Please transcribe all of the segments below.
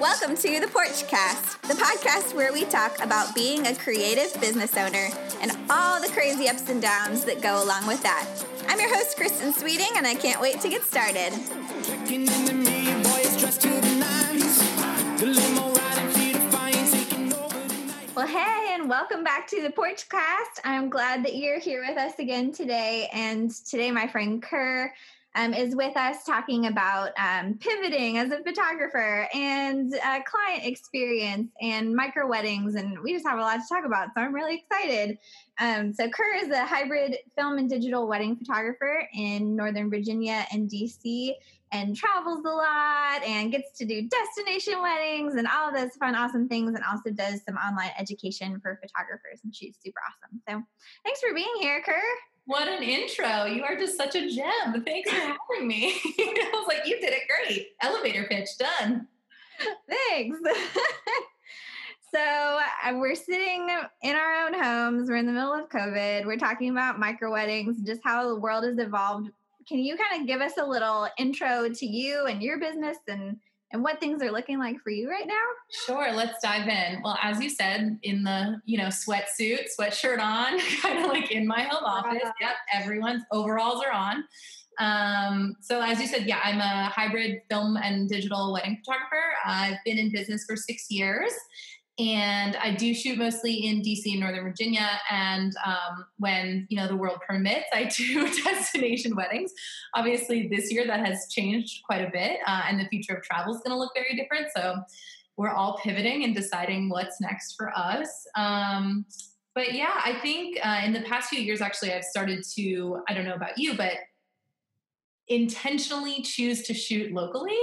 Welcome to the Porchcast, the podcast where we talk about being a creative business owner and all the crazy ups and downs that go along with that. I'm your host, Kristen Sweeting, and I can't wait to get started. Well, hey, and welcome back to the Porchcast. I'm glad that you're here with us again today. And today, my friend Kir um, is with us talking about um, pivoting as a photographer and uh, client experience and micro weddings. And we just have a lot to talk about. So I'm really excited. Um, so Kir is a hybrid film and digital wedding photographer in Northern Virginia and DC and travels a lot and gets to do destination weddings and all those fun, awesome things, and also does some online education for photographers. And she's super awesome. So thanks for being here, Kir. What an intro. You are just such a gem. Thanks for having me. I was like, you did it great. Elevator pitch done. Thanks. so uh, we're sitting in our own homes. We're in the middle of COVID. We're talking about micro weddings, just how the world has evolved. Can you kind of give us a little intro to you and your business and and what things are looking like for you right now? Sure, let's dive in. Well, as you said, in the you know sweatsuit, sweatshirt on, kind of like in my home office. Yep, everyone's overalls are on. Um, so as you said, yeah, I'm a hybrid film and digital wedding photographer. I've been in business for six years, and I do shoot mostly in DC and Northern Virginia. And um, when you know the world permits, I do destination weddings. Obviously, this year that has changed quite a bit, uh, and the future of travel is going to look very different. So we're all pivoting and deciding what's next for us. Um, but yeah, I think uh, in the past few years, actually, I've started to I don't know about you, but intentionally choose to shoot locally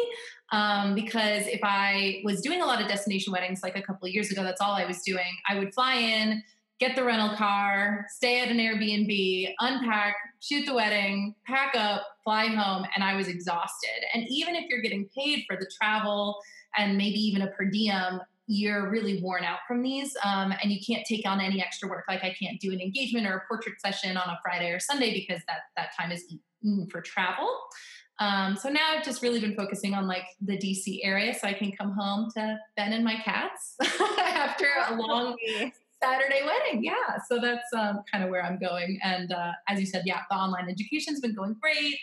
um, because if I was doing a lot of destination weddings like a couple of years ago, that's all I was doing. I would fly in, get the rental car, stay at an Airbnb, unpack, shoot the wedding, pack up, fly home, and I was exhausted. And even if you're getting paid for the travel and maybe even a per diem, you're really worn out from these um, and you can't take on any extra work like i can't do an engagement or a portrait session on a friday or sunday because that that time is for travel um, so now I've just really been focusing on like the DC area so I can come home to Ben and my cats after a long Saturday wedding. Yeah. So that's um, kind of where I'm going. And uh, as you said, yeah, the online education's been going great.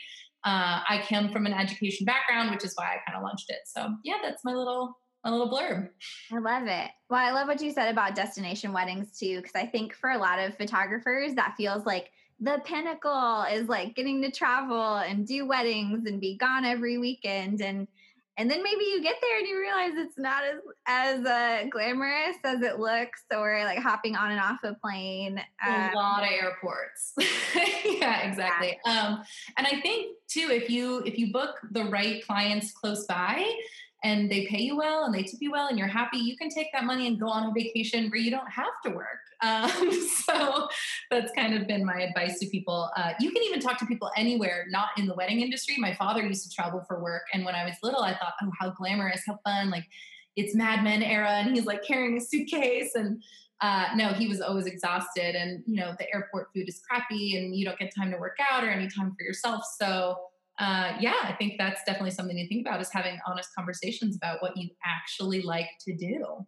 Uh, I come from an education background, which is why I kind of launched it. So yeah, that's my little my little blurb. I love it. Well, I love what you said about destination weddings too, because I think for a lot of photographers, that feels like the pinnacle is like getting to travel and do weddings and be gone every weekend and and then maybe you get there and you realize it's not as as uh, glamorous as it looks or like hopping on and off a plane um, a lot of airports yeah exactly yeah. um and i think too if you if you book the right clients close by and they pay you well and they tip you well and you're happy, you can take that money and go on a vacation where you don't have to work. Um, so that's kind of been my advice to people. Uh, you can even talk to people anywhere, not in the wedding industry. My father used to travel for work. And when I was little, I thought, oh, how glamorous, how fun. Like it's Mad Men era. And he's like carrying a suitcase and uh, no, he was always exhausted, and you know the airport food is crappy, and you don't get time to work out or any time for yourself. So uh, yeah, I think that's definitely something to think about is having honest conversations about what you actually like to do.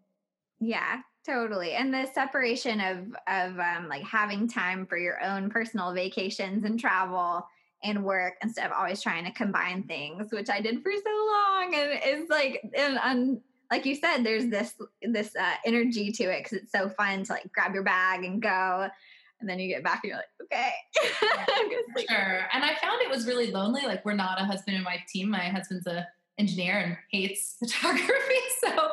Yeah, totally. And the separation of of um, like having time for your own personal vacations and travel and work instead of always trying to combine things, which I did for so long, and it's like and, like you said, there's this this uh, energy to it because it's so fun to like grab your bag and go and then you get back and you're like, okay. sure. And I found it was really lonely. Like we're not a husband and wife team. My husband's a engineer and hates photography. So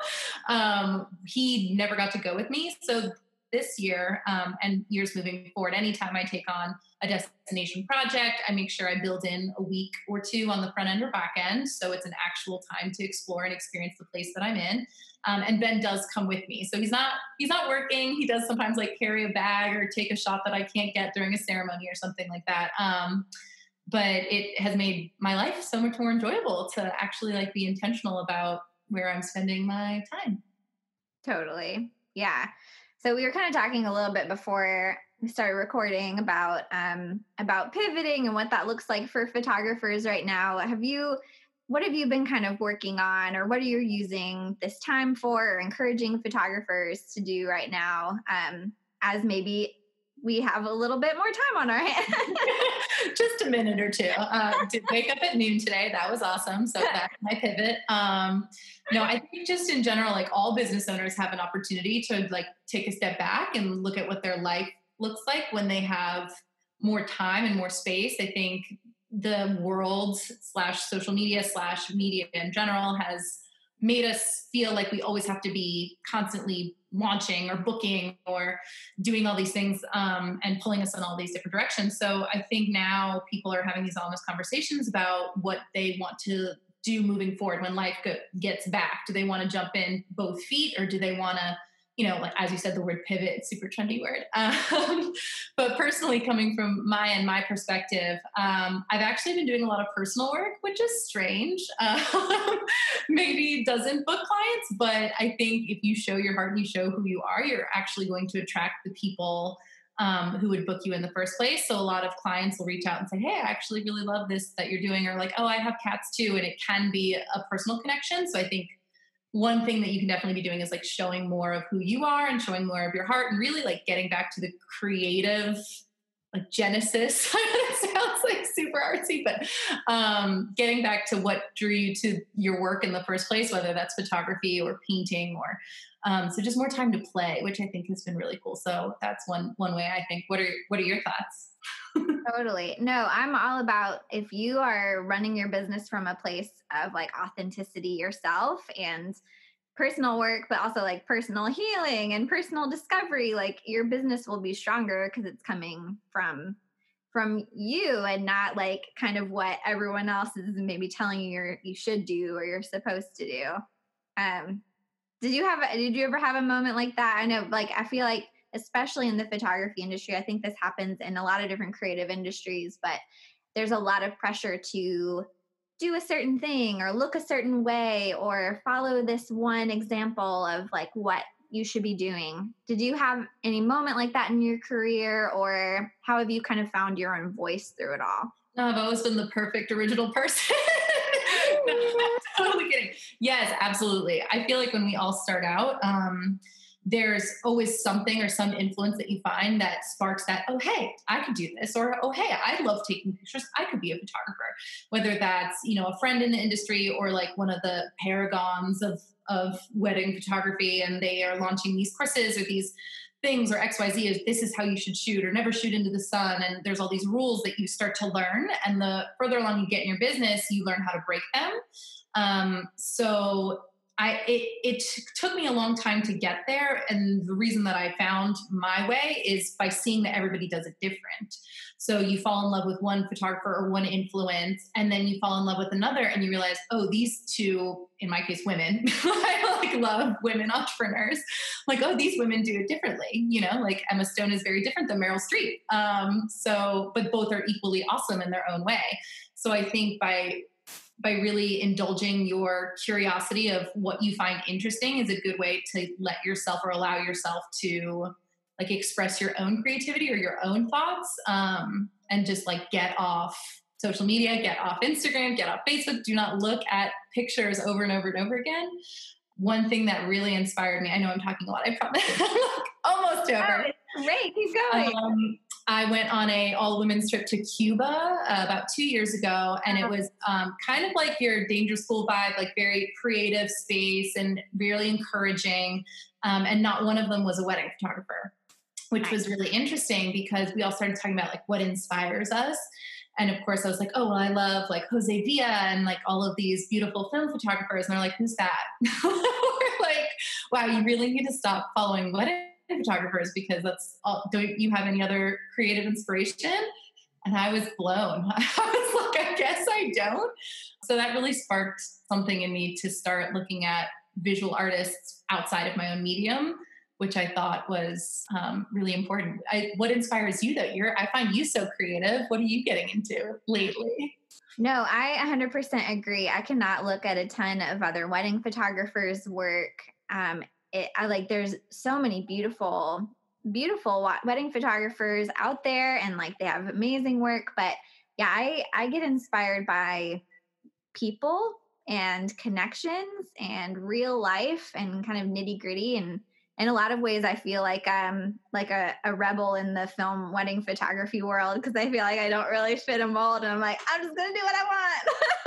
um, he never got to go with me. So this year um, and years moving forward, anytime I take on a destination project, I make sure I build in a week or two on the front end or back end. So it's an actual time to explore and experience the place that I'm in. Um, and Ben does come with me. So he's not he's not working. He does sometimes like carry a bag or take a shot that I can't get during a ceremony or something like that. Um, but it has made my life so much more enjoyable to actually like be intentional about where I'm spending my time. Totally. Yeah. So we were kind of talking a little bit before we started recording about um, about pivoting and what that looks like for photographers right now. Have you what have you been kind of working on or what are you using this time for or encouraging photographers to do right now um, as maybe we have a little bit more time on our hands. Just a minute or two. Um, did wake up at noon today. That was awesome. So that's my pivot. Um, no, I think just in general, like all business owners have an opportunity to like take a step back and look at what their life looks like when they have more time and more space. I think the world slash social media slash media in general has made us feel like we always have to be constantly launching or booking or doing all these things um, and pulling us in all these different directions. So I think now people are having these honest conversations about what they want to do moving forward when life go- gets back. Do they want to jump in both feet or do they want to you know, like as you said, the word pivot, super trendy word. Um, but personally, coming from my and my perspective, um, I've actually been doing a lot of personal work, which is strange. Um, maybe doesn't book clients, but I think if you show your heart and you show who you are, you're actually going to attract the people um, who would book you in the first place. So a lot of clients will reach out and say, "Hey, I actually really love this that you're doing," or like, "Oh, I have cats too," and it can be a personal connection. So I think one thing that you can definitely be doing is like showing more of who you are and showing more of your heart and really like getting back to the creative like genesis. Sounds like super artsy but um, getting back to what drew you to your work in the first place whether that's photography or painting or um, so just more time to play which i think has been really cool. So that's one one way i think. What are what are your thoughts totally. No, I'm all about if you are running your business from a place of like authenticity yourself and personal work, but also like personal healing and personal discovery, like your business will be stronger because it's coming from from you and not like kind of what everyone else is maybe telling you you're, you should do or you're supposed to do. Um, did you have did you ever have a moment like that? I know like I feel like especially in the photography industry. I think this happens in a lot of different creative industries, but there's a lot of pressure to do a certain thing or look a certain way or follow this one example of like what you should be doing. Did you have any moment like that in your career or how have you kind of found your own voice through it all? No, I've always been the perfect original person. totally kidding. Yes, absolutely. I feel like when we all start out, um, there's always something or some influence that you find that sparks that, oh, hey, I could do this, or oh, hey, I love taking pictures. I could be a photographer. Whether that's, you know, a friend in the industry or like one of the paragons of, of wedding photography, and they are launching these courses or these things or xyz is this is how you should shoot or never shoot into the sun and there's all these rules that you start to learn and the further along you get in your business you learn how to break them um, so I it, it took me a long time to get there, and the reason that I found my way is by seeing that everybody does it different. So you fall in love with one photographer or one influence, and then you fall in love with another, and you realize, oh, these two, in my case, women. I like love women entrepreneurs. Like, oh, these women do it differently. You know, like Emma Stone is very different than Meryl Streep. Um, so, but both are equally awesome in their own way. So I think by by really indulging your curiosity of what you find interesting is a good way to let yourself or allow yourself to like express your own creativity or your own thoughts um, and just like get off social media get off instagram get off facebook. Do not look at pictures over and over and over again. One thing that really inspired me i know i'm talking a lot i promise almost over. Oh, great keep going. Um, I went on a all women's trip to Cuba uh, about two years ago, and it uh-huh. was um, kind of like your danger school vibe, like very creative space and really encouraging. Um, and not one of them was a wedding photographer, which was really interesting because we all started talking about like what inspires us. And of course, I was like, oh, well, I love like Jose Villa and like all of these beautiful film photographers. And they're like, who's that? We're like, wow, you really need to stop following wedding photographers because that's all, don't you have any other creative inspiration? And I was blown. I was like, I guess I don't. So that really sparked something in me to start looking at visual artists outside of my own medium, which I thought was um, really important. I, what inspires you though? You're, I find you so creative. What are you getting into lately? No, I 100% agree. I cannot look at a ton of other wedding photographers' work um, it, I like there's so many beautiful beautiful wedding photographers out there and like they have amazing work but yeah I I get inspired by people and connections and real life and kind of nitty gritty and in a lot of ways i feel like i'm like a, a rebel in the film wedding photography world because i feel like i don't really fit a mold and i'm like i'm just gonna do what i want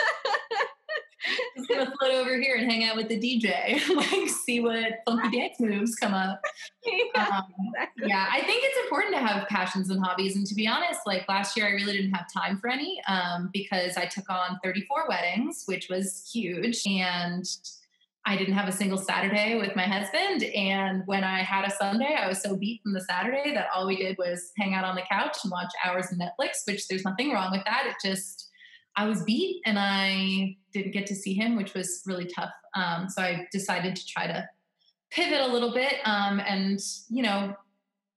just gonna float over here and hang out with the DJ, like see what funky dance moves come up. Yeah, um, exactly. yeah, I think it's important to have passions and hobbies. And to be honest, like last year, I really didn't have time for any um, because I took on 34 weddings, which was huge, and I didn't have a single Saturday with my husband. And when I had a Sunday, I was so beat from the Saturday that all we did was hang out on the couch and watch hours of Netflix. Which there's nothing wrong with that. It just I was beat and I didn't get to see him, which was really tough. Um, so I decided to try to pivot a little bit um, and, you know,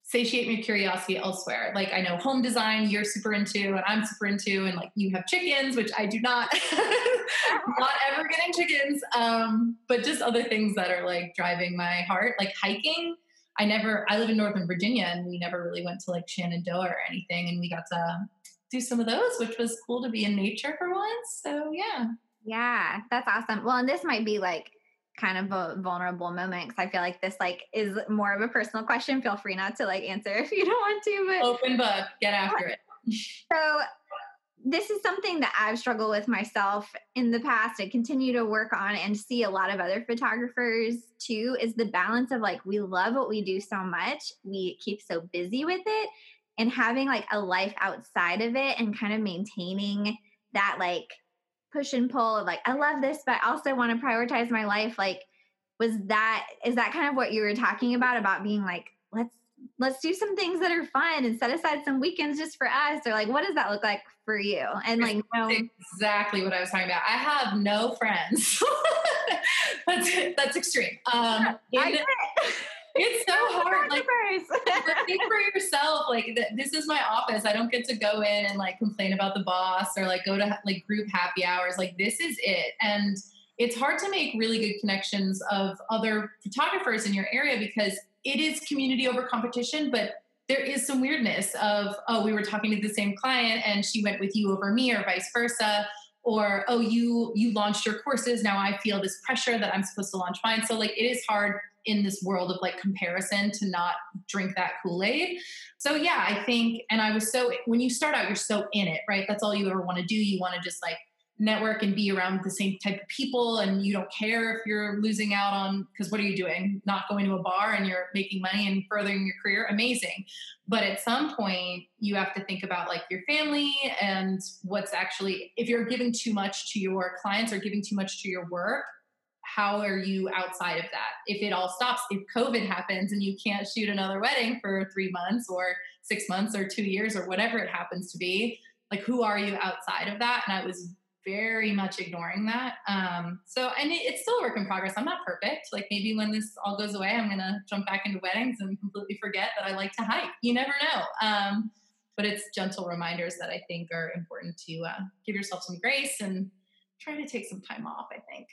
satiate my curiosity elsewhere. Like I know home design you're super into and I'm super into, and like you have chickens, which I do not, not ever getting chickens. Um, but just other things that are like driving my heart, like hiking. I never, I live in Northern Virginia and we never really went to like Shenandoah or anything. And we got to do some of those, which was cool to be in nature for once. So yeah. Yeah, that's awesome. Well, and this might be like kind of a vulnerable moment because I feel like this like is more of a personal question. Feel free not to like answer if you don't want to, but open book, get after it. so this is something that I've struggled with myself in the past and continue to work on and see a lot of other photographers too is the balance of like we love what we do so much, we keep so busy with it and having like a life outside of it and kind of maintaining that like push and pull of like I love this but I also want to prioritize my life like was that is that kind of what you were talking about about being like let's let's do some things that are fun and set aside some weekends just for us or like what does that look like for you? And like know, exactly what i was talking about. I have no friends. That's that's extreme. Um it's so hard. Like, think for yourself. Like, th- this is my office. I don't get to go in and like complain about the boss or like go to like group happy hours. Like, this is it. And it's hard to make really good connections of other photographers in your area because it is community over competition, but there is some weirdness of, oh, we were talking to the same client and she went with you over me or vice versa or oh you you launched your courses now i feel this pressure that i'm supposed to launch mine so like it is hard in this world of like comparison to not drink that Kool-Aid. So yeah, I think and I was so when you start out you're so in it, right? That's all you ever want to do. You want to just like network and be around the same type of people and you don't care if you're losing out on because what are you doing not going to a bar and you're making money and furthering your career amazing but at some point you have to think about like your family and what's actually if you're giving too much to your clients or giving too much to your work how are you outside of that? If it all stops, if COVID happens and you can't shoot another wedding for three months or six months or two years or whatever it happens to be, like who are you outside of that? And I was very much ignoring that. Um, so, and it, it's still a work in progress. I'm not perfect. Like maybe when this all goes away, I'm going to jump back into weddings and completely forget that I like to hike. You never know. Um, but it's gentle reminders that I think are important to uh, give yourself some grace and try to take some time off, I think.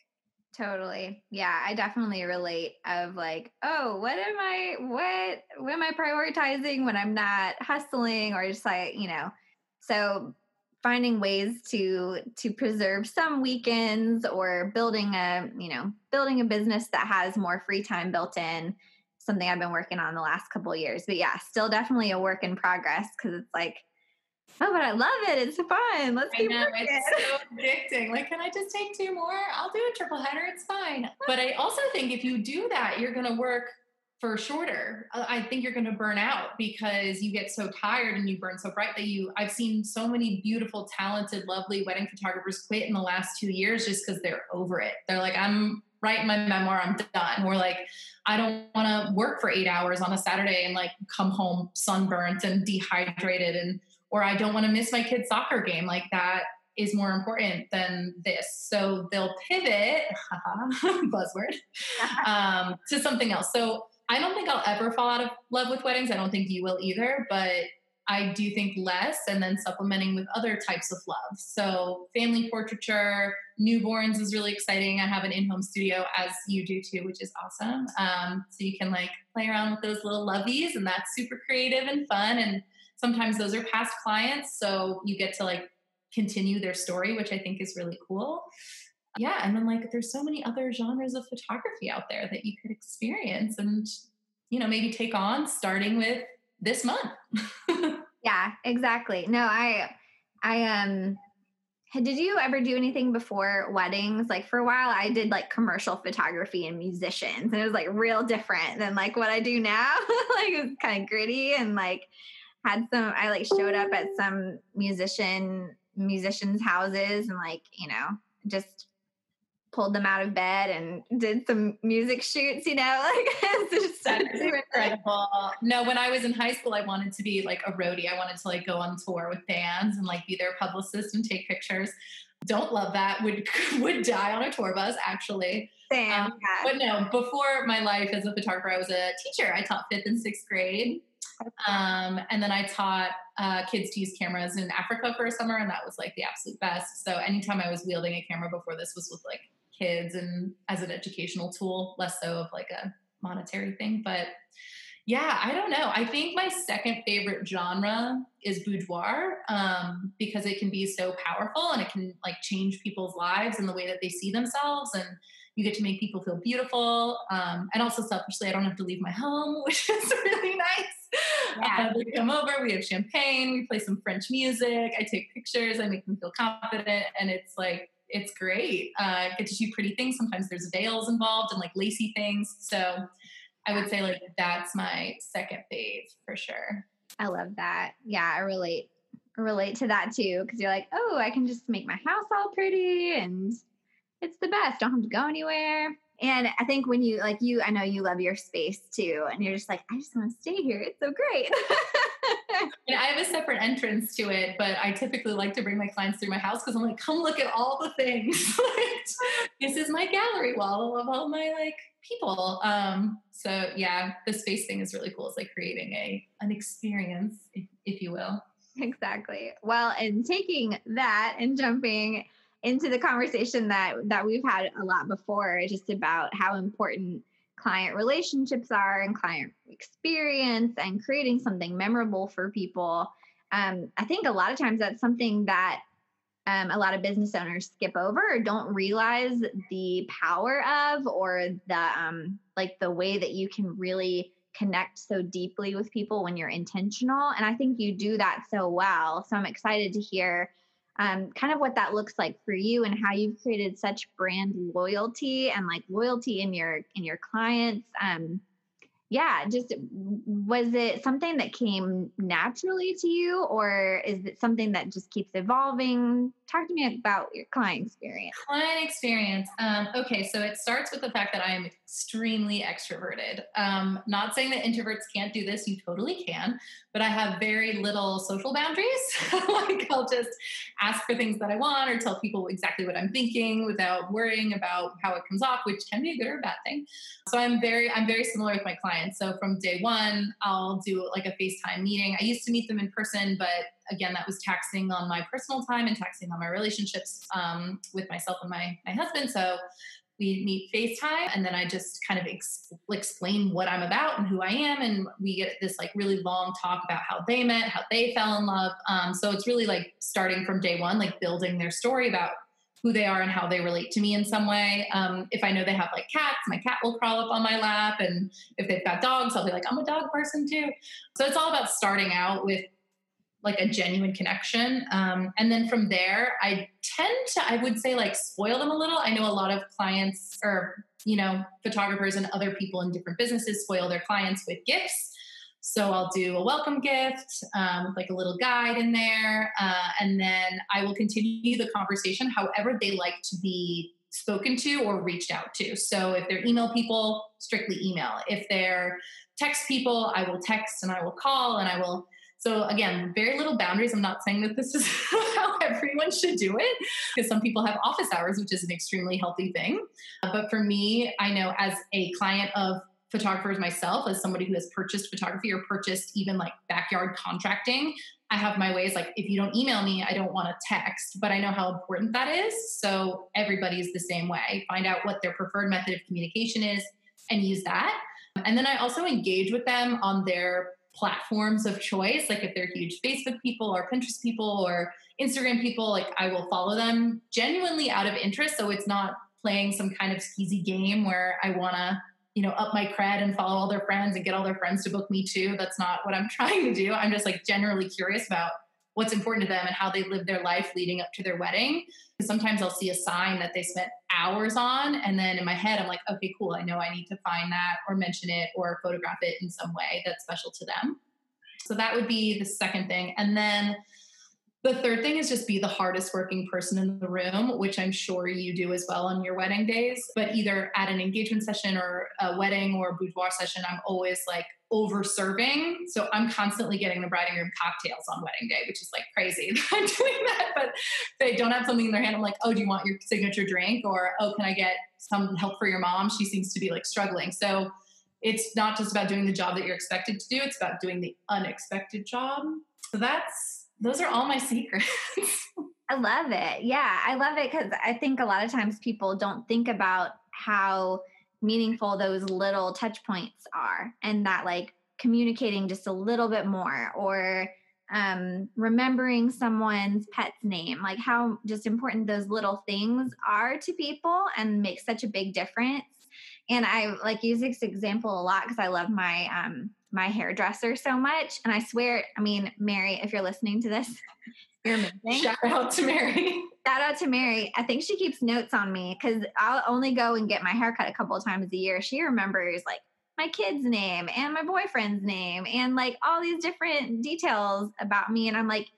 Totally. Yeah, I definitely relate of like, oh, what am I what what am I prioritizing when I'm not hustling or just like, you know. So finding ways to to preserve some weekends or building a, you know, building a business that has more free time built in something I've been working on the last couple years. But yeah, still definitely a work in progress cuz it's like oh, but I love it. It's fun. Let's keep I know, working. It's so addicting. Like, can I just take two more? I'll do a triple header. It's fine. But I also think if you do that, you're going to work for shorter. I think you're going to burn out because you get so tired and you burn so bright that you. I've seen so many beautiful, talented, lovely wedding photographers quit in the last two years just because they're over it. They're like, I'm writing my memoir. I'm done. We're like, I don't want to work for eight hours on a Saturday and like come home sunburnt and dehydrated and or I don't want to miss my kid's soccer game. Like that is more important than this. So they'll pivot, buzzword, um, to something else. So I don't think I'll ever fall out of love with weddings. I don't think you will either, but I do think less and then supplementing with other types of love. So family portraiture, newborns is really exciting. I have an in-home studio as you do too, which is awesome. Um, so you can like play around with those little lovies and that's super creative and fun. And sometimes those are past clients so you get to like continue their story, which I think is really cool. Yeah. And then like there's so many other genres of photography out there that you could experience and, you know, maybe take on starting with this month. yeah, exactly. No, I I um did you ever do anything before weddings? Like for a while, I did like commercial photography and musicians, and it was like real different than like what I do now. like it was kind of gritty and like had some. I like showed up at some musician musicians' houses and like you know just pulled them out of bed and did some music shoots, you know, like just incredible. No, when I was in high school, I wanted to be like a roadie. I wanted to like go on tour with bands and like be their publicist and take pictures. Don't love that. Would would die on a tour bus actually. Same. Um, yeah. But no, before my life as a photographer, I was a teacher. I taught fifth and sixth grade. Um, and then I taught uh, kids to use cameras in Africa for a summer, and that was like the absolute best. So anytime I was wielding a camera before this was with like kids and as an educational tool, less so of like a monetary thing. But yeah, I don't know. I think my second favorite genre is boudoir um, because it can be so powerful and it can like change people's lives and the way that they see themselves. And you get to make people feel beautiful. Um, and also, selfishly, I don't have to leave my home, which is really nice. Yeah. Uh, they come over, we have champagne, we play some French music, I take pictures, I make them feel confident. And it's like, it's great. Uh, get to shoot pretty things. Sometimes there's veils involved and like lacy things. So I would say like that's my second fave for sure. I love that. Yeah, I relate relate to that too because you're like, oh, I can just make my house all pretty and it's the best. Don't have to go anywhere. And I think when you like you, I know you love your space too, and you're just like, I just want to stay here. It's so great. and I have a separate entrance to it, but I typically like to bring my clients through my house because I'm like, come look at all the things. this is my gallery wall of all my like people. Um, so yeah, the space thing is really cool. It's like creating a an experience, if, if you will. Exactly. Well, and taking that and jumping into the conversation that that we've had a lot before just about how important client relationships are and client experience and creating something memorable for people. Um, i think a lot of times that's something that um, a lot of business owners skip over or don't realize the power of or the um, like the way that you can really connect so deeply with people when you're intentional. And i think you do that so well. So i'm excited to hear um, kind of what that looks like for you and how you've created such brand loyalty and like loyalty in your in your clients um, yeah just was it something that came naturally to you or is it something that just keeps evolving talk to me about your client experience client experience um, okay so it starts with the fact that i am extremely extroverted um, not saying that introverts can't do this you totally can but i have very little social boundaries like i'll just ask for things that i want or tell people exactly what i'm thinking without worrying about how it comes off which can be a good or a bad thing so i'm very i'm very similar with my clients. So from day one, I'll do like a FaceTime meeting. I used to meet them in person, but again, that was taxing on my personal time and taxing on my relationships um, with myself and my my husband. So we meet FaceTime, and then I just kind of ex- explain what I'm about and who I am, and we get this like really long talk about how they met, how they fell in love. Um, so it's really like starting from day one, like building their story about who they are and how they relate to me in some way. Um, if I know they have like cats, my cat will crawl up on my lap. And if they've got dogs, I'll be like, I'm a dog person too. So it's all about starting out with like a genuine connection. Um, and then from there, I tend to, I would say, like spoil them a little. I know a lot of clients or, you know, photographers and other people in different businesses spoil their clients with gifts. So I'll do a welcome gift um, like a little guide in there. Uh, and then I will continue the conversation however they like to be spoken to or reached out to. So if they're email people, strictly email. If they're text people, I will text and I will call and I will. So again, very little boundaries. I'm not saying that this is how everyone should do it because some people have office hours, which is an extremely healthy thing. Uh, but for me, I know as a client of photographers myself as somebody who has purchased photography or purchased even like backyard contracting i have my ways like if you don't email me i don't want to text but i know how important that is so everybody is the same way find out what their preferred method of communication is and use that and then i also engage with them on their platforms of choice like if they're huge facebook people or pinterest people or Instagram people, like I will follow them genuinely out of interest. So it's not playing some kind of skeezy game where I want to, you know, up my cred and follow all their friends and get all their friends to book me too. That's not what I'm trying to do. I'm just like generally curious about what's important to them and how they live their life leading up to their wedding. Sometimes I'll see a sign that they spent hours on, and then in my head, I'm like, okay, cool. I know I need to find that or mention it or photograph it in some way that's special to them. So that would be the second thing. And then the third thing is just be the hardest working person in the room, which I'm sure you do as well on your wedding days. But either at an engagement session or a wedding or a boudoir session, I'm always like over serving. So I'm constantly getting the bride and groom cocktails on wedding day, which is like crazy. I'm doing that, but they don't have something in their hand. I'm like, oh, do you want your signature drink? Or, oh, can I get some help for your mom? She seems to be like struggling. So it's not just about doing the job that you're expected to do, it's about doing the unexpected job. So that's those are all my secrets. I love it. Yeah, I love it because I think a lot of times people don't think about how meaningful those little touch points are and that like communicating just a little bit more or um, remembering someone's pet's name, like how just important those little things are to people and make such a big difference. And I like use this example a lot because I love my um, my hairdresser so much. And I swear, I mean, Mary, if you're listening to this, you're amazing. Shout out to Mary. Shout out to Mary. I think she keeps notes on me because I'll only go and get my hair cut a couple of times a year. She remembers like my kid's name and my boyfriend's name and like all these different details about me. And I'm like,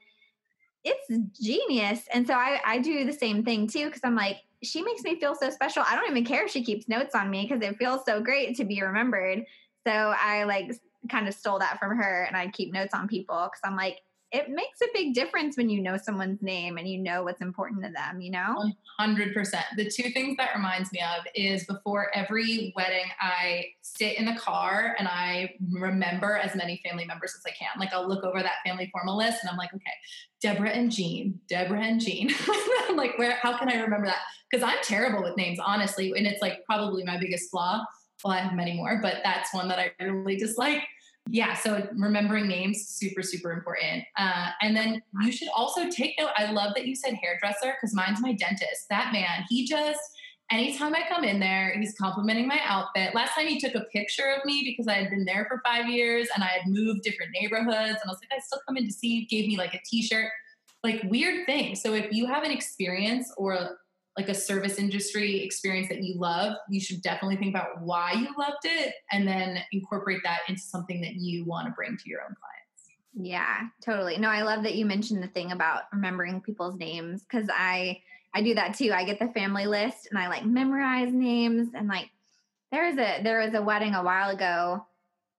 it's genius. And so I, I do the same thing too because I'm like, she makes me feel so special. I don't even care if she keeps notes on me because it feels so great to be remembered. So I like kind of stole that from her and I keep notes on people because I'm like, it makes a big difference when you know someone's name and you know what's important to them, you know? 100%. The two things that reminds me of is before every wedding, I sit in the car and I remember as many family members as I can. Like I'll look over that family formal list and I'm like, okay, Deborah and Jean, Deborah and Jean. I'm like, where, how can I remember that? Because I'm terrible with names, honestly. And it's like probably my biggest flaw. Well, I have many more, but that's one that I really dislike. Yeah, so remembering names super super important. Uh, and then you should also take note. I love that you said hairdresser because mine's my dentist. That man, he just anytime I come in there, he's complimenting my outfit. Last time he took a picture of me because I had been there for five years and I had moved different neighborhoods, and I was like, I still come in to see. You. Gave me like a T-shirt, like weird thing. So if you have an experience or like a service industry experience that you love, you should definitely think about why you loved it and then incorporate that into something that you want to bring to your own clients. Yeah, totally. No, I love that you mentioned the thing about remembering people's names cuz I I do that too. I get the family list and I like memorize names and like there was a there was a wedding a while ago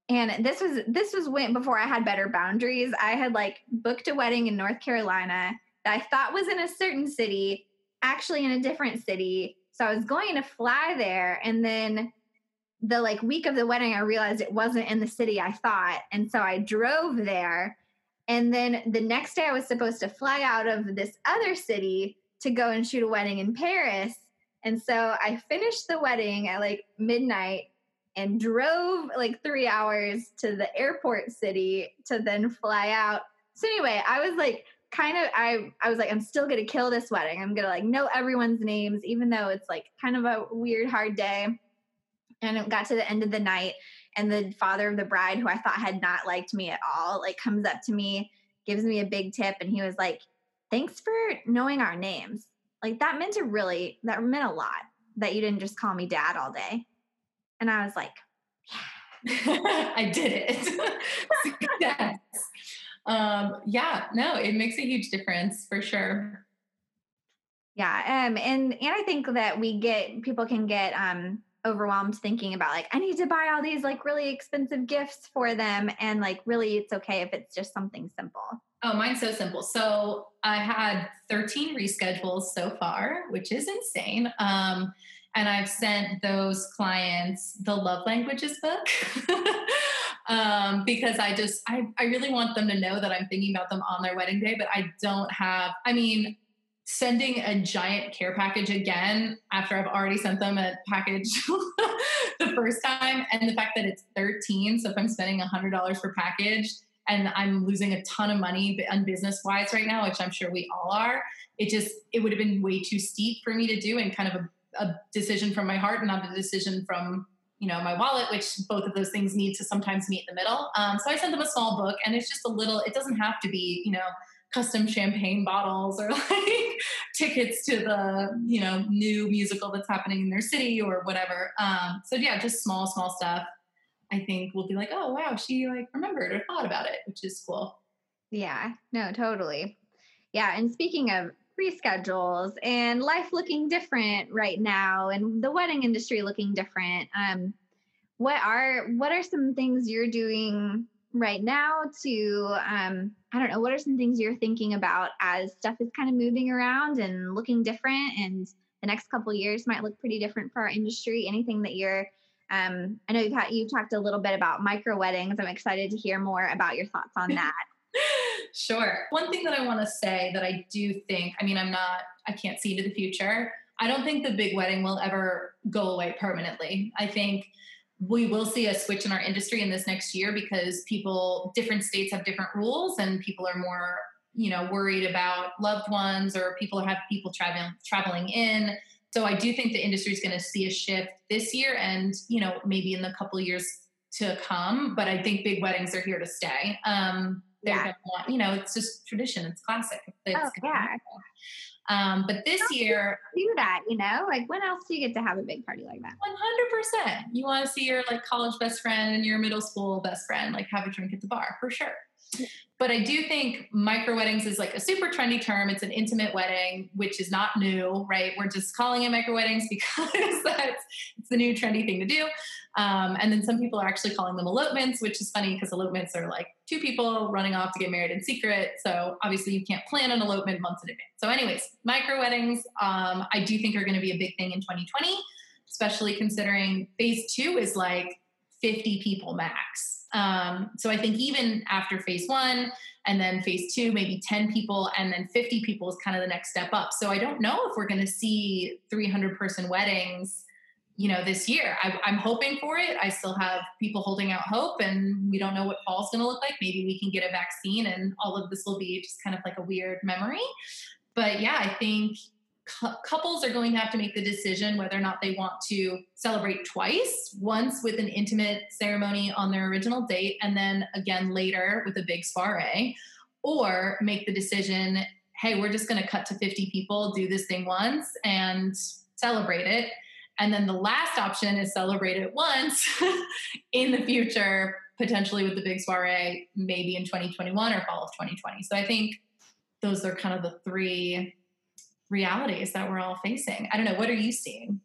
and this was this was when before I had better boundaries. I had like booked a wedding in North Carolina that I thought was in a certain city actually in a different city. So I was going to fly there and then the like week of the wedding I realized it wasn't in the city I thought and so I drove there and then the next day I was supposed to fly out of this other city to go and shoot a wedding in Paris and so I finished the wedding at like midnight and drove like 3 hours to the airport city to then fly out. So anyway, I was like kind of I I was like I'm still to kill this wedding. I'm to like know everyone's names even though it's like kind of a weird hard day. And it got to the end of the night and the father of the bride who I thought had not liked me at all like comes up to me, gives me a big tip and he was like, "Thanks for knowing our names." Like that meant a really that meant a lot that you didn't just call me dad all day. And I was like, yeah. I did it. um, yeah, no, it makes a huge difference for sure. Yeah, um, and and I think that we get people can get um overwhelmed thinking about like I need to buy all these like really expensive gifts for them, and like really it's okay if it's just something simple. Oh, mine's so simple. So I had 13 reschedules so far, which is insane. Um, and I've sent those clients the love languages book um, because I just I, I really want them to know that I'm thinking about them on their wedding day, but I don't have. I mean, sending a giant care package again after I've already sent them a package the first time, and the fact that it's 13. So if I'm spending $100 per package, and I'm losing a ton of money on business wise right now, which I'm sure we all are. It just it would have been way too steep for me to do and kind of a, a decision from my heart and not a decision from you know my wallet which both of those things need to sometimes meet in the middle. Um, so i sent them a small book and it's just a little it doesn't have to be you know custom champagne bottles or like tickets to the you know new musical that's happening in their city or whatever. Um, so yeah just small small stuff i think will be like oh wow she like remembered or thought about it which is cool. Yeah no totally. Yeah and speaking of reschedules and life looking different right now and the wedding industry looking different. Um what are what are some things you're doing right now to um i don't know what are some things you're thinking about as stuff is kind of moving around and looking different and the next couple years might look pretty different for our industry? Anything that you're um i know you've had you've talked a little bit about micro weddings. I'm excited to hear more about your thoughts on that sure. One thing that i want to say that i do think i mean i'm not i can't see to the future. I don't think the big wedding will ever go away permanently. I think we will see a switch in our industry in this next year because people different states have different rules and people are more you know worried about loved ones or people have people traveling traveling in. So i do think the industry is going to see a shift this year and you know maybe in the couple years to come but i think big weddings are here to stay. Um yeah. want you know it's just tradition it's classic it's oh, yeah. Um, but this year, do that, you know, like when else do you get to have a big party like that? One hundred percent. You want to see your like college best friend and your middle school best friend, like have a drink at the bar for sure. But I do think micro weddings is like a super trendy term. It's an intimate wedding, which is not new, right? We're just calling it micro weddings because that's it's the new trendy thing to do. Um, and then some people are actually calling them elopements, which is funny because elopements are like two people running off to get married in secret. So obviously you can't plan an elopement months in advance. So, anyways, micro weddings, um, I do think are going to be a big thing in 2020, especially considering phase two is like 50 people max. Um, so I think even after phase one and then phase two, maybe 10 people and then 50 people is kind of the next step up. So I don't know if we're going to see 300 person weddings you know, this year. I, am hoping for it. I still have people holding out hope, and we don't know what fall's going to look like. Maybe we can get a vaccine, and all of this will be just kind of like a weird memory. But yeah, I think cu- couples are going to have to make the decision whether or not they want to celebrate twice once with an intimate ceremony on their original date, and then again later with a big soiree, or make the decision hey, we're just going to cut to 50 people, do this thing once, and celebrate it and then the last option is celebrate it once in the future, potentially with the big soiree, maybe in 2021 or fall of 2020. So I think those are kind of the three realities that we're all facing. I don't know. What are you seeing?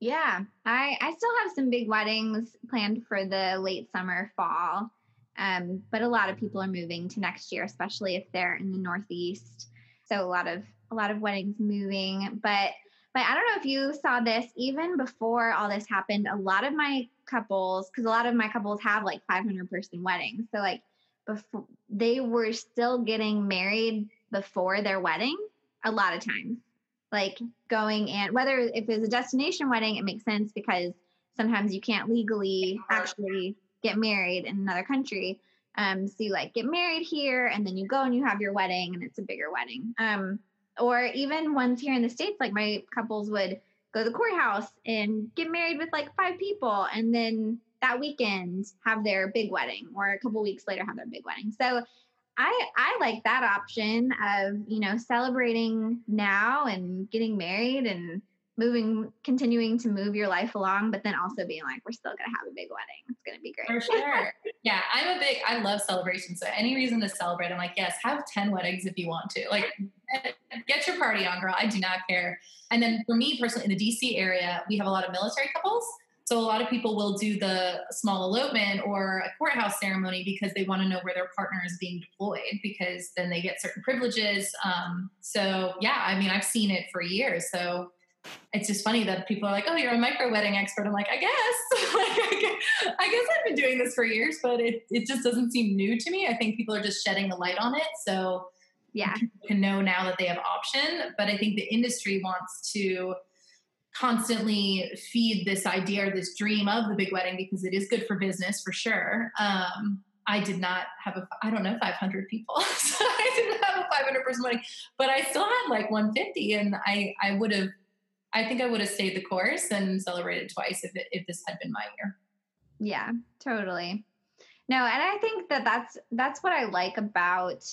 Yeah, I, I still have some big weddings planned for the late summer, fall. Um, but a lot of people are moving to next year, especially if they're in the Northeast. So a lot of a lot of weddings moving. But but I don't know if you saw this even before all this happened. A lot of my couples, because a lot of my couples have like 500 person weddings. So, like, before they were still getting married before their wedding a lot of times. Like, going and whether if it's a destination wedding, it makes sense because sometimes you can't legally actually get married in another country. Um, so you like get married here and then you go and you have your wedding and it's a bigger wedding. Um, or even ones here in the states like my couples would go to the courthouse and get married with like five people and then that weekend have their big wedding or a couple weeks later have their big wedding. So i i like that option of you know celebrating now and getting married and moving continuing to move your life along but then also being like we're still gonna have a big wedding. It's gonna be great. For sure. Yeah i'm a big i love celebrations so any reason to celebrate i'm like yes have 10 weddings if you want to. Like get your party on girl. I do not care. And then for me personally in the dc area we have a lot of military couples so a lot of people will do the small elopement or a courthouse ceremony because they want to know where their partner is being deployed because then they get certain privileges um, so yeah i mean i've seen it for years so it's just funny that people are like, "Oh, you're a micro wedding expert." I'm like, "I guess, like, I guess I've been doing this for years, but it it just doesn't seem new to me. I think people are just shedding a light on it, so yeah, people can know now that they have option. But I think the industry wants to constantly feed this idea or this dream of the big wedding because it is good for business for sure. Um, I did not have a, I don't know, 500 people. so I didn't have a 500 person wedding, but I still had like 150 and I, I would have, I think I would have stayed the course and celebrated twice if it, if this had been my year. Yeah, totally. No, and I think that that's, that's what I like about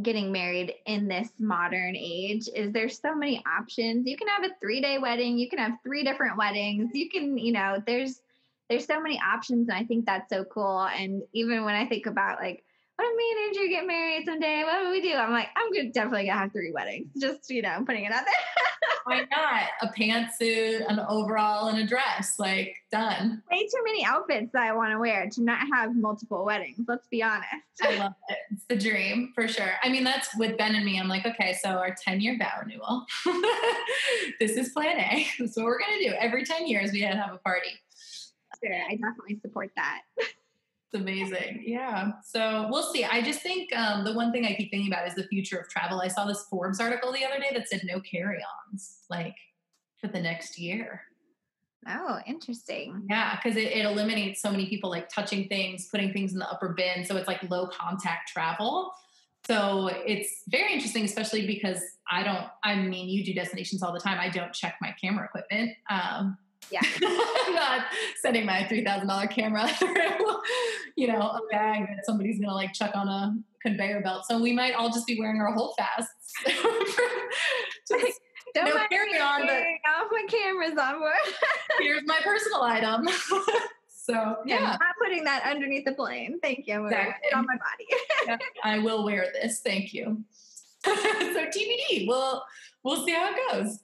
getting married in this modern age is there's so many options. You can have a 3-day wedding, you can have three different weddings. You can, you know, there's there's so many options and I think that's so cool. And even when I think about like, what if me and Andrew get married someday? What would we do? I'm like, I'm gonna definitely gonna have three weddings. Just, you know, I'm putting it out there. Why not? A pantsuit, an overall, and a dress. Like done. Way too many outfits that I want to wear to not have multiple weddings. Let's be honest. I love it. It's the dream for sure. I mean, that's with Ben and me. I'm like, okay, so our 10 year vow renewal. this is plan A. That's what we're gonna do. Every 10 years we gotta have a party sure. I definitely support that. It's amazing. Yeah. So we'll see. I just think um, the one thing I keep thinking about is the future of travel. I saw this Forbes article the other day that said no carry ons, like for the next year. Oh, interesting. Yeah, because it, it, eliminates so many people like touching things, putting things in the upper bin. So it's like low contact travel. So it's very interesting, especially because I don't, I mean, you do destinations all the time. I don't check my camera equipment. Um, yeah. I'm not sending my $3,000 camera through, you know, a bag that somebody's going to like chuck on a conveyor belt. So we might all just be wearing our holdfasts. just, Don't no carry on, but off my cameras on board. here's my personal item. So yeah, I'm not putting that underneath the plane. Thank you. I'm exactly. it on my body. yeah, I will wear this. Thank you. so TBD. We'll we'll see how it goes.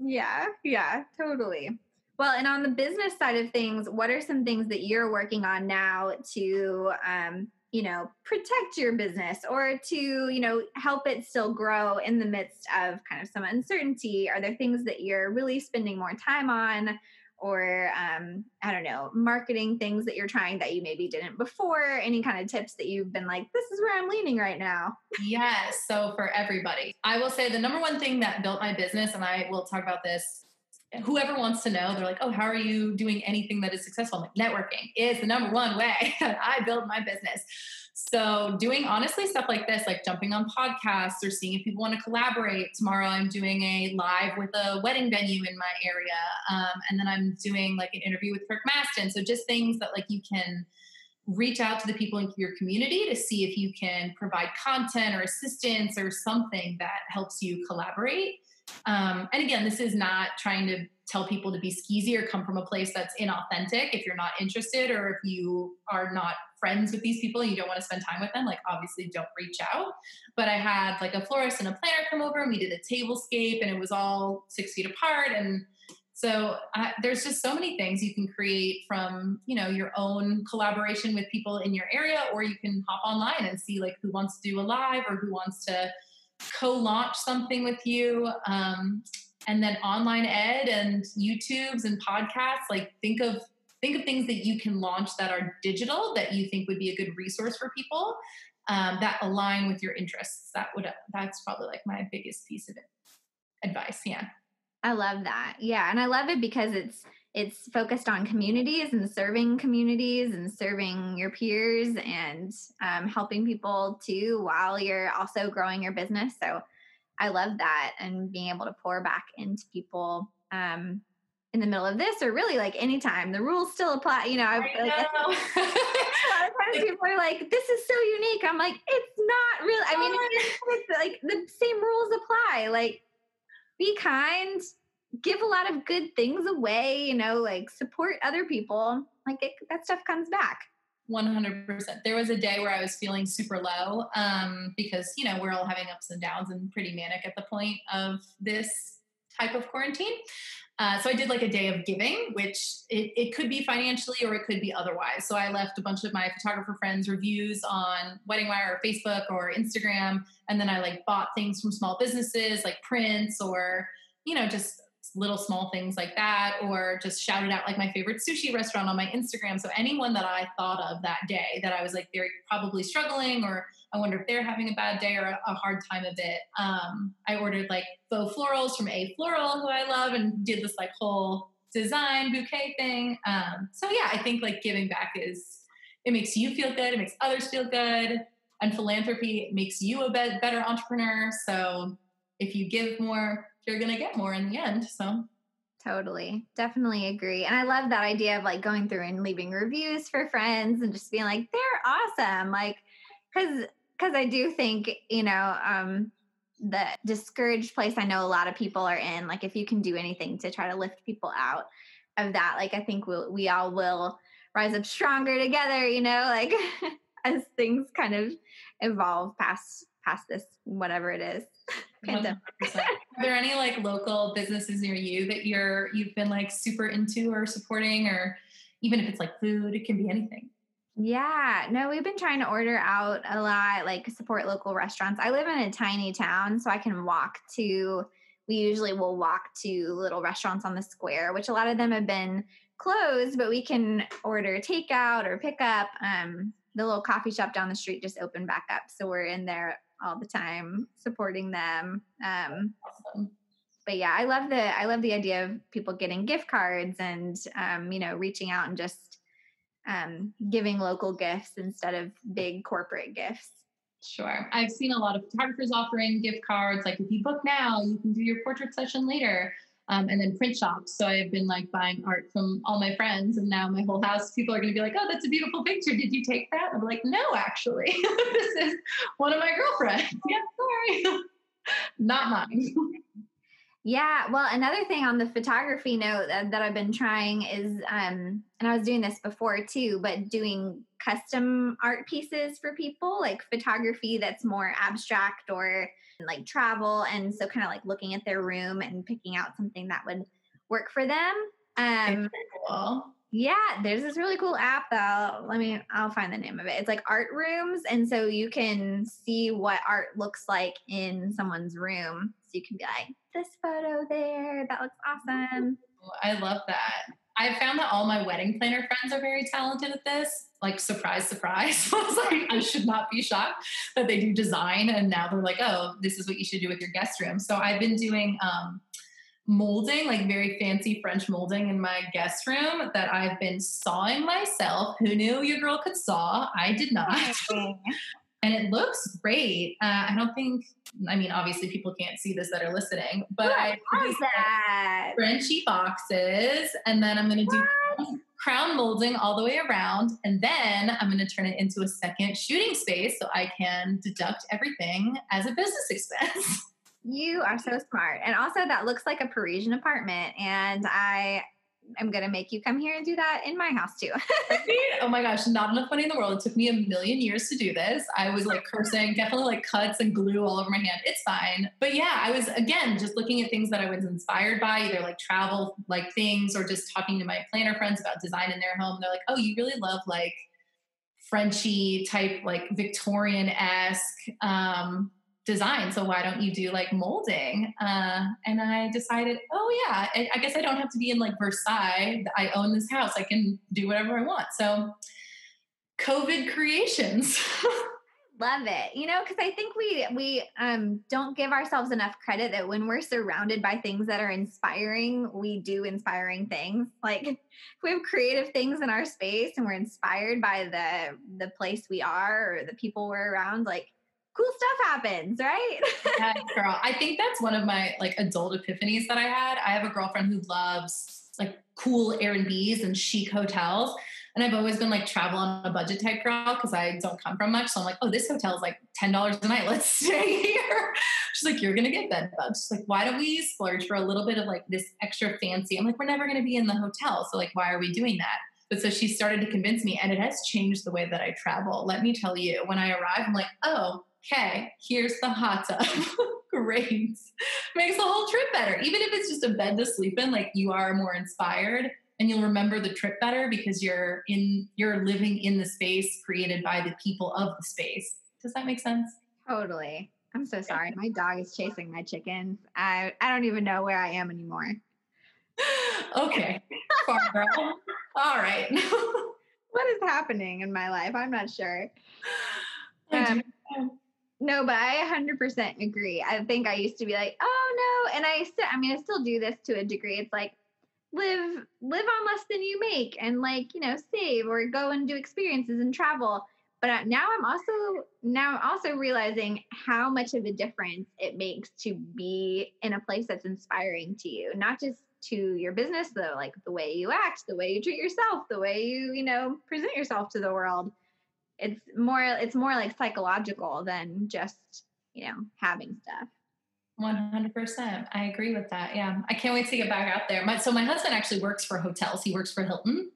Yeah, yeah, totally. Well, and on the business side of things, what are some things that you're working on now to, um, you know, protect your business or to, you know, help it still grow in the midst of kind of some uncertainty? Are there things that you're really spending more time on? Or, um, I don't know, marketing things that you're trying that you maybe didn't before? Any kind of tips that you've been like, this is where I'm leaning right now? Yes. So, for everybody, I will say the number one thing that built my business, and I will talk about this whoever wants to know, they're like, oh, how are you doing anything that is successful? Like, networking is the number one way that I build my business. So, doing honestly stuff like this, like jumping on podcasts or seeing if people want to collaborate. Tomorrow, I'm doing a live with a wedding venue in my area. Um, and then I'm doing like an interview with Kirk Maston. So, just things that like you can reach out to the people in your community to see if you can provide content or assistance or something that helps you collaborate. Um, and again, this is not trying to tell people to be skeezy or come from a place that's inauthentic. If you're not interested or if you are not friends with these people and you don't want to spend time with them, like obviously don't reach out. But I had like a florist and a planner come over and we did a tablescape and it was all six feet apart. And so there's just so many things you can create from, you know, your own collaboration with people in your area, or you can hop online and see like who wants to do a live or who wants to co-launch something with you um, and then online ed and youtubes and podcasts like think of think of things that you can launch that are digital that you think would be a good resource for people um, that align with your interests. That would that's probably like my biggest piece of advice yeah. I love that. Yeah and i love it because it's it's focused on communities and serving communities and serving your peers and um, helping people too while you're also growing your business. So I love that and being able to pour back into people um, in the middle of this or really like anytime. The rules still apply. You know, I, I like, know. a lot of times people are like, this is so unique. I'm like, it's not really. I mean, it's, it's like the same rules apply. Like, be kind, give a lot of good things away, you know, like support other people. Like it, that stuff comes back. 100%. There was a day where I was feeling super low um, because, you know, we're all having ups and downs and pretty manic at the point of this type of quarantine. Uh, so I did like a day of giving, which it, it could be financially or it could be otherwise. So I left a bunch of my photographer friends reviews on Wedding Wire or Facebook or Instagram. And then I like bought things from small businesses like prints or, you know, just little small things like that, or just shouted out like my favorite sushi restaurant on my Instagram. So anyone that I thought of that day that I was like, they're probably struggling, or I wonder if they're having a bad day or a, a hard time of it. Um, I ordered like faux florals from Afloral, who I love, and did this like whole design bouquet thing. Um, so yeah, I think like giving back is it makes you feel good, it makes others feel good. And philanthropy makes you a better entrepreneur. So if you give more, you're going to get more in the end. So Totally. Definitely agree. And I love that idea of like going through and leaving reviews for friends and just being like, they're awesome. Like, cause, cause I do think, you know, um, the discouraged place I know a lot of people are in, like if you can do anything to try to lift people out of that, like I think we'll, we all will rise up stronger together, you know, like as things kind of evolve past, past this, whatever it is. Are there any like local businesses near you that you're you've been like super into or supporting, or even if it's like food, it can be anything. Yeah, no, we've been trying to order out a lot, like support local restaurants. I live in a tiny town, so I can walk to. We usually will walk to little restaurants on the square, which a lot of them have been closed, but we can order takeout or pick up. Um, the little coffee shop down the street just opened back up, so we're in there all the time, supporting them. Um, awesome. But yeah, I love the I love the idea of people getting gift cards and um, you know reaching out and just um, giving local gifts instead of big corporate gifts. Sure. I've seen a lot of photographers offering gift cards. Like if you book now, you can do your portrait session later um, and then print shops. So I've been like buying art from all my friends, and now my whole house, people are going to be like, "Oh, that's a beautiful picture. Did you take that?" I'm like, "No, actually, this is one of my girlfriends." yeah, sorry, not mine. Yeah, well, another thing on the photography note that, that I've been trying is, um, and I was doing this before too, but doing custom art pieces for people, like photography that's more abstract or like travel. And so, kind of like looking at their room and picking out something that would work for them. Um, cool. Yeah, there's this really cool app though. Let me, I'll find the name of it. It's like art rooms. And so you can see what art looks like in someone's room. So you can be like, this photo there. That looks awesome. I love that. I found that all my wedding planner friends are very talented at this. Like, surprise, surprise. I was like, I should not be shocked that they do design. And now they're like, oh, this is what you should do with your guest room. So I've been doing um, molding, like very fancy French molding in my guest room that I've been sawing myself. Who knew your girl could saw? I did not. and it looks great. Uh, I don't think I mean, obviously people can't see this that are listening, but what I that? Frenchy boxes, and then I'm going to do crown molding all the way around, and then I'm going to turn it into a second shooting space so I can deduct everything as a business expense. You are so smart. And also that looks like a Parisian apartment and I I'm gonna make you come here and do that in my house too. oh my gosh, not enough money in the world. It took me a million years to do this. I was like cursing, definitely like cuts and glue all over my hand. It's fine. But yeah, I was again just looking at things that I was inspired by, either like travel like things or just talking to my planner friends about design in their home. They're like, oh, you really love like Frenchy type, like Victorian-esque um, design so why don't you do like molding? Uh, and i decided oh yeah I, I, guess i don't have to be in like versailles. I own this house. I can do whatever i want. So covid creations. Love it. You know because i think we we um, don't give ourselves enough credit that when we're surrounded by things that are inspiring we do inspiring things. Like if we have creative things in our space and we're inspired by the the place we are or the people we're around like cool stuff happens, right? yeah, girl. I think that's one of my like adult epiphanies that I had. I have a girlfriend who loves like cool Airbnbs and chic hotels. And I've always been like travel on a budget type girl because I don't come from much. So I'm like, oh, this hotel is like $10 a night. Let's stay here. She's like, you're going to get bed bugs. She's like, why don't we splurge for a little bit of like this extra fancy? I'm like, we're never going to be in the hotel. So like, why are we doing that? But so she started to convince me, and it has changed the way that I travel. Let me tell you, when I arrive, I'm like, oh, okay, here's the hot tub. Great. Makes the whole trip better. Even if it's just a bed to sleep in, like you are more inspired and you'll remember the trip better because you're in you're living in the space created by the people of the space. Does that make sense? Totally. I'm so sorry. My dog is chasing my chickens. I I don't even know where I am anymore. okay. Far girl. All right. what is happening in my life? I'm not sure. Um, no, but I 100% agree. I think I used to be like, oh no. And I still, I mean, I still do this to a degree. It's like, live live on less than you make and like you know save or go and do experiences and travel but now i'm also now i'm also realizing how much of a difference it makes to be in a place that's inspiring to you not just to your business though like the way you act the way you treat yourself the way you you know present yourself to the world it's more it's more like psychological than just you know having stuff. 100% i agree with that. Yeah. I can't wait to get back out there. My, so my husband actually works for hotels. He works for hilton.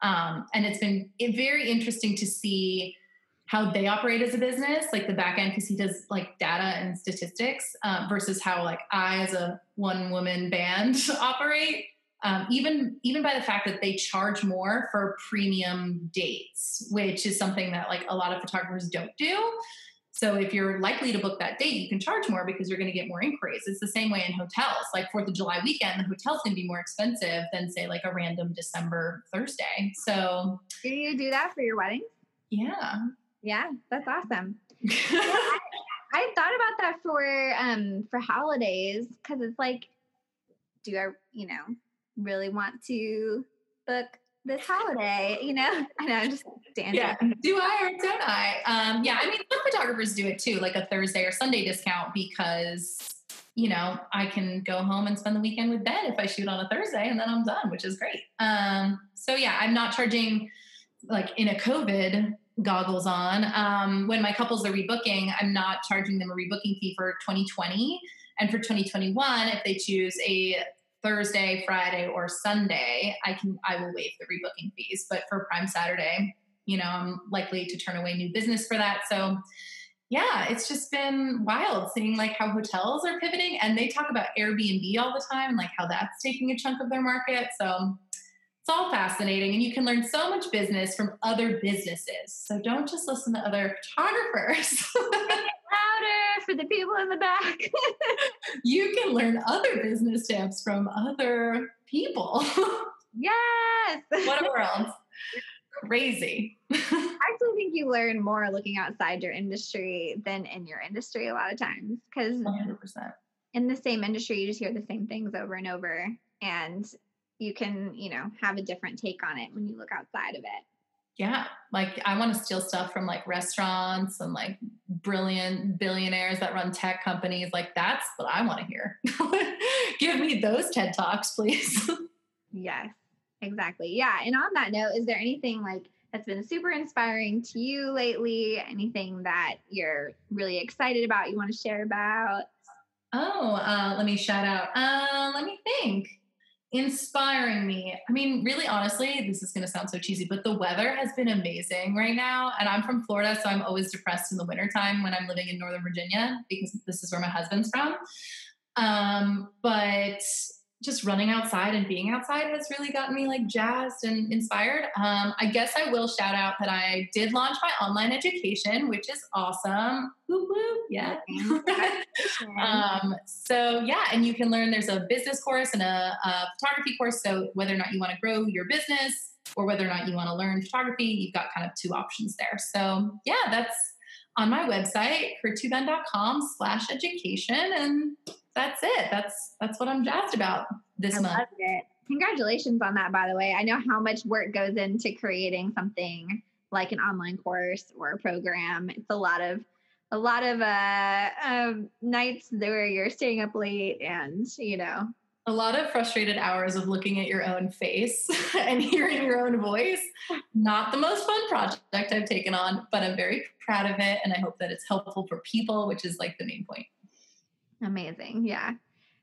Um, and it's been very interesting to see how they operate as a business, like the back end, because he does like data and statistics, um, versus how like I, as a one woman band, operate. Um, even even by the fact that they charge more for premium dates, which is something that like a lot of photographers don't do. So if you're likely to book that date, you can charge more because you're going to get more inquiries. It's the same way in hotels. Like Fourth of July weekend, the hotel's going to be more expensive than say like a random December Thursday. So do you do that for your wedding? Yeah. Yeah, that's awesome. yeah, I, I thought about that for um for holidays because it's like, do I you know really want to book this holiday? You know, I know I'm just standing. Yeah, do I or don't I? Um, yeah, I mean, some photographers do it too, like a Thursday or Sunday discount because you know, I can go home and spend the weekend with Ben if I shoot on a Thursday and then I'm done, which is great. Um, so yeah, I'm not charging like in a COVID goggles on. Um, when my couples are rebooking, I'm not charging them a rebooking fee for 2020. And for 2021, if they choose a Thursday, Friday, or Sunday, I can I will waive the rebooking fees. But for Prime Saturday, you know, I'm likely to turn away new business for that. So yeah, it's just been wild seeing like how hotels are pivoting and they talk about Airbnb all the time, like how that's taking a chunk of their market. So it's all fascinating and you can learn so much business from other businesses. So don't just listen to other photographers. For the people in the back. you can learn other business tips from other people. Yes. what a world. Crazy. I actually think you learn more looking outside your industry than in your industry a lot of times because 100%. in the same industry, you just hear the same things over and over. And you can, you know, have a different take on it when you look outside of it. Yeah. Like I want to steal stuff from like restaurants and like brilliant billionaires that run tech companies. Like that's what I want to hear. Give me those TED Talks, please. yes, exactly. Yeah. And on that note, is there anything like that's been super inspiring to you lately? Anything that you're really excited about, you want to share about? Oh, uh, let me shout out. Uh, let me think inspiring me. I mean, really honestly, this is going to sound so cheesy, but the weather has been amazing right now. And I'm from Florida, so I'm always depressed in the wintertime when I'm living in Northern Virginia because this is where my husband's from. Um, but just running outside and being outside has really gotten me like jazzed and inspired. Um, I guess I will shout out that I did launch my online education, which is awesome. Woo woo, yeah. um, so yeah, and you can learn. There's a business course and a, a photography course. So whether or not you want to grow your business or whether or not you want to learn photography, you've got kind of two options there. So yeah, that's on my website, kir2ben.com slash education. And that's it. That's that's what I'm jazzed about this I month. Congratulations on that, by the way. I know how much work goes into creating something like an online course or a program. It's a lot of a lot of uh, um, nights where you're staying up late and you know a lot of frustrated hours of looking at your own face and hearing your own voice. Not the most fun project I've taken on, but I'm very proud of it and I hope that it's helpful for people, which is like the main point. Amazing. Yeah.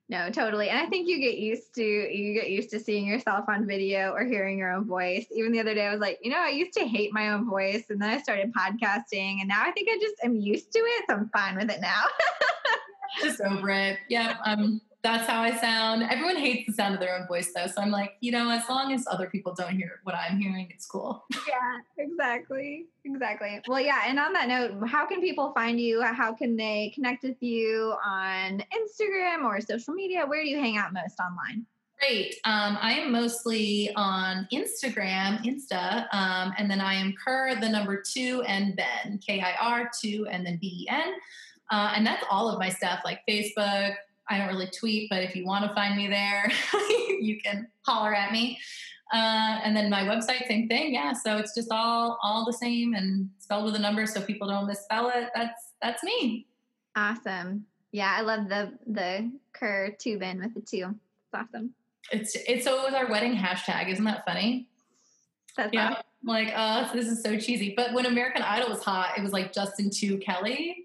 No, totally. And I think you get used to you get used to seeing yourself on video or hearing your own voice. Even the other day I was like, you know, I used to hate my own voice and then I started podcasting and now I think I just am used to it. So I'm fine with it now. just over it. Yeah. Um that's how I sound. Everyone hates the sound of their own voice though. So I'm like, you know, as long as other people don't hear what I'm hearing, it's cool. Yeah, exactly. Exactly. Well, yeah. And on that note, how can people find you? How can they connect with you on Instagram or social media? Where do you hang out most online? Great. Um, I am mostly on Instagram, Insta, um, and then I am Kir, the number two, and Ben, K I R, two, and then B E N. Uh, and that's all of my stuff like Facebook, I don't really tweet, but if you want to find me there, you can holler at me. Uh, and then my website, same thing. Yeah. So it's just all all the same and spelled with a number so people don't misspell it. That's that's me. Awesome. Yeah, I love the the cur Kir in with the two. It's awesome. It's it's so it was our wedding hashtag. Isn't that funny? That's yeah. awesome. Like, oh, this is so cheesy. But when American Idol was hot, it was like Justin to Kelly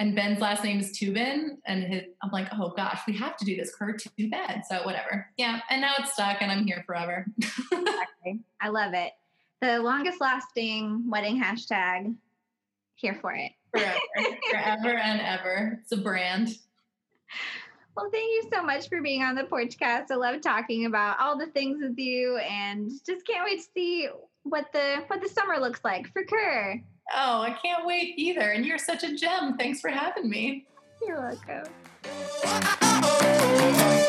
and Ben's last name is Tuben. and his, I'm like, oh gosh, we have to do this too bad. So whatever. Yeah, and now it's stuck, and I'm here forever. exactly. I love it. The longest lasting wedding hashtag. Here for it. Forever, forever and ever. It's a brand. Well, thank you so much for being on the Porchcast. I love talking about all the things with you, and just can't wait to see what the what the summer looks like for Kir. Oh, I can't wait either. And you're such a gem. Thanks for having me. You're welcome. Oh, oh, oh,